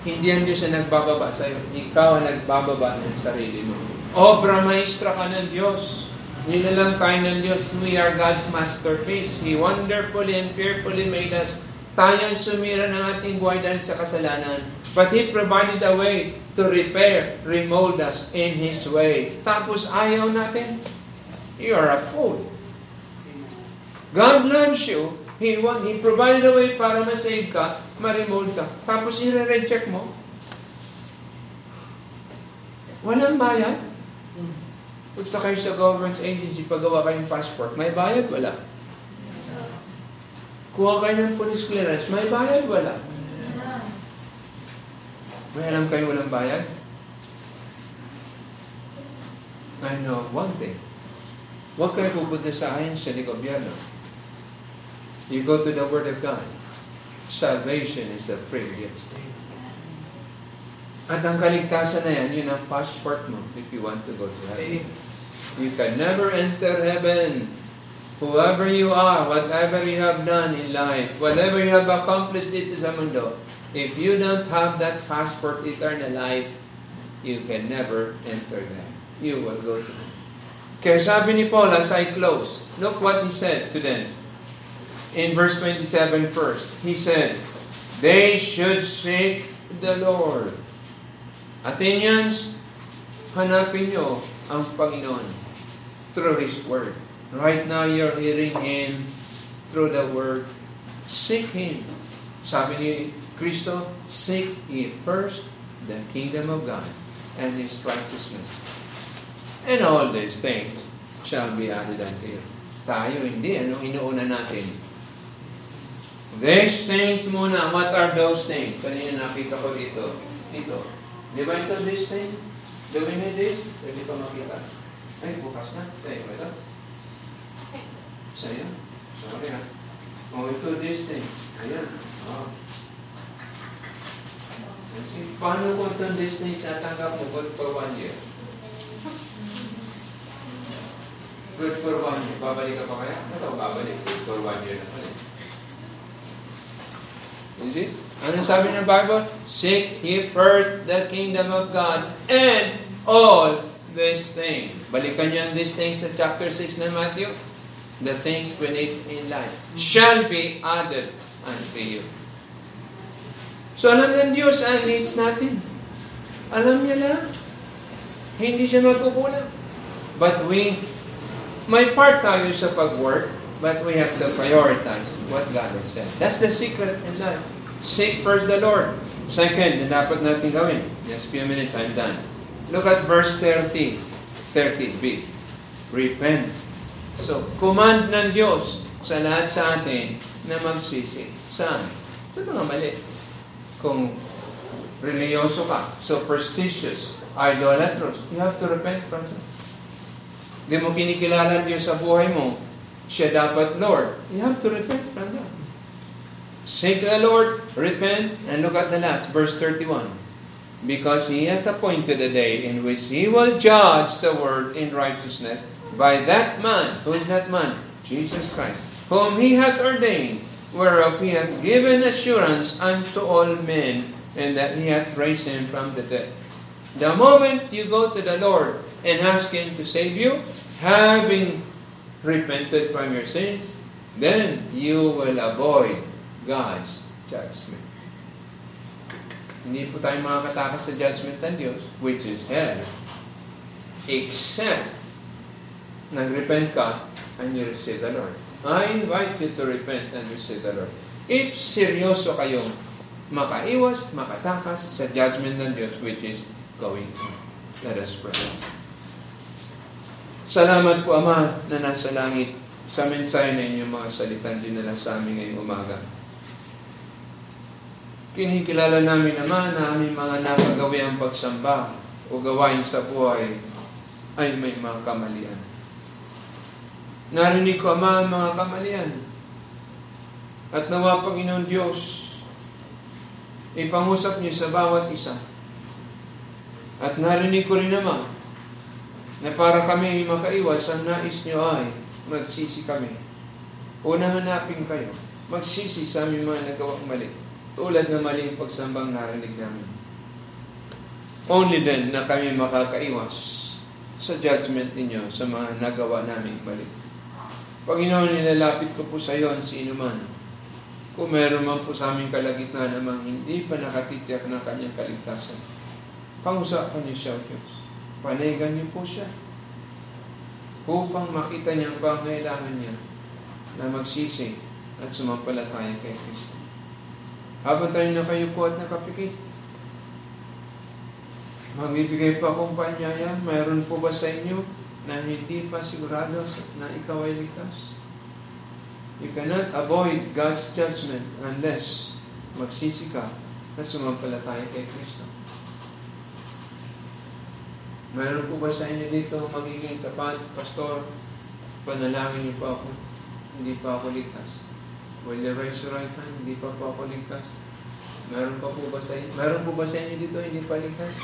[SPEAKER 1] Hindi ang Diyos ang nagbababa sa iyo. Ikaw ang nagbababa ng sarili mo. Obra maestra ka ng Diyos. Nilalang tayo ng Diyos. We are God's masterpiece. He wonderfully and fearfully made us. Tayo ang sumira ng ating buhay dahil sa kasalanan. But He provided a way to repair, remold us in His way. Tapos ayaw natin. You are a fool. God loves you. He, he provided a way para ma-save ka, ma-remold ka. Tapos i-reject mo. Walang bayad. Punta kayo sa government agency, paggawa kayong passport. May bayad? Wala. Kuha kayo ng police clearance. May bayad? Wala. May alam kayo walang bayad? I know one thing. Huwag kayo pupunta sa ahensya ni gobyerno. You go to the Word of God. Salvation is a free gift. At ang kaligtasan na yan, yun ang passport mo if you want to go to heaven. You can never enter heaven. Whoever you are, whatever you have done in life, whatever you have accomplished dito sa mundo, if you don't have that passport, eternal life, you can never enter there. You will go to heaven. Kaya sabi ni Paul as I close, look what he said to them. In verse 27 first, he said, They should seek the Lord. Athenians, hanapin nyo ang Panginoon through His Word. Right now, you're hearing Him through the Word. Seek Him. Sabi ni Kristo, seek ye first the kingdom of God and His righteousness. And all these things shall be added unto you. Tayo hindi. Anong inuuna natin? These things muna. What are those things? Kanina nakita ko dito. Dito. Di ba ito these things? Do we need this? Pwede pa makita. Ay, bukas na. Sa'yo ba ito? Sa'yo? Sorry ha. Oh, ito these things. Ayan. Oh. Kasi, paano kung itong things natanggap mo good for one year? Good for one year. Babalik ka pa kaya? Ito, babalik. Good for one year na pala. You see? Ano sabi ng Bible? Seek ye first the kingdom of God and all these things. Balikan niyo these things sa chapter 6 ng Matthew. The things we need in life shall be added unto you. So alam ng Diyos ang needs natin. Alam niya lang. Hindi siya magkukulang. But we, may part tayo sa pag-work, but we have to prioritize what God has said. That's the secret in life. Seek first the Lord. Second, na dapat natin gawin. Just few minutes, I'm done. Look at verse 30. 30b. Repent. So, command ng Diyos sa lahat sa atin na magsisi. Saan? Sa mga mali. Kung religyoso ka, superstitious, idolatrous, you have to repent from that. Hindi mo kinikilala Diyos sa buhay mo, siya dapat Lord. You have to repent from that. Seek the Lord, repent, and look at the last, verse 31. Because He hath appointed a day in which He will judge the world in righteousness by that man, who is that man? Jesus Christ, whom He hath ordained, whereof He hath given assurance unto all men, and that He hath raised Him from the dead. The moment you go to the Lord and ask Him to save you, having repented from your sins, then you will avoid God's judgment. Hindi po tayo makakatakas sa judgment ng Diyos, which is hell, except nag-repent ka and you receive the Lord. I invite you to repent and receive the Lord. If seryoso kayong makaiwas, makatakas sa judgment ng Diyos, which is going to. Let us pray. Salamat po, Ama, na nasa langit sa mensahe na inyong mga salitan dinala sa amin ngayong umaga. Kinikilala namin naman na aming mga nakagawi ang pagsamba o gawain sa buhay ay may mga kamalian. Narinig ko, Ama, ang mga kamalian. At nawa, Panginoon Diyos, ipangusap niyo sa bawat isa. At narinig ko rin naman na para kami makaiwas, ang nais niyo ay magsisi kami. Una hanapin kayo. Magsisi sa aming mga nagawang mali. Tulad na maling pagsambang narinig namin. Only then na kami makakaiwas sa judgment ninyo sa mga nagawa namin mali. Panginoon, nilalapit ko po sa iyo ang sino man. Kung meron man po sa aming kalagitnaan namang hindi pa nakatitiyak ng kanyang kaligtasan, pangusapan niyo siya, Diyos. Panayigan niyo po siya upang makita niya ang pangailangan niya na magsisi at sumampalataya kay Kristo. Habang tayo na kayo po at nakapikit, magbibigay pa akong panyaya, mayroon po ba sa inyo na hindi pa sigurado na ikaw ay ligtas? You cannot avoid God's judgment unless magsisi ka na sumampalataya kay Kristo. Meron po ba sa inyo dito magiging tapat, Pastor? Panalangin niyo pa ako. Hindi pa ako ligtas. Will you raise your right hand? Hindi pa po ako ligtas. Meron pa po ba sa inyo? Meron po ba sa inyo dito hindi pa ligtas?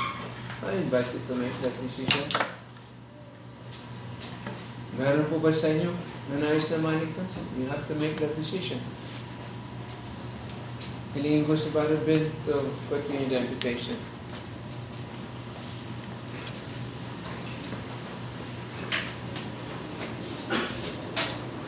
[SPEAKER 1] I invite you to make that decision. Meron po ba sa inyo na nais na maligtas? You have to make that decision. Hilingin ko si Brother Ben to continue the invitation.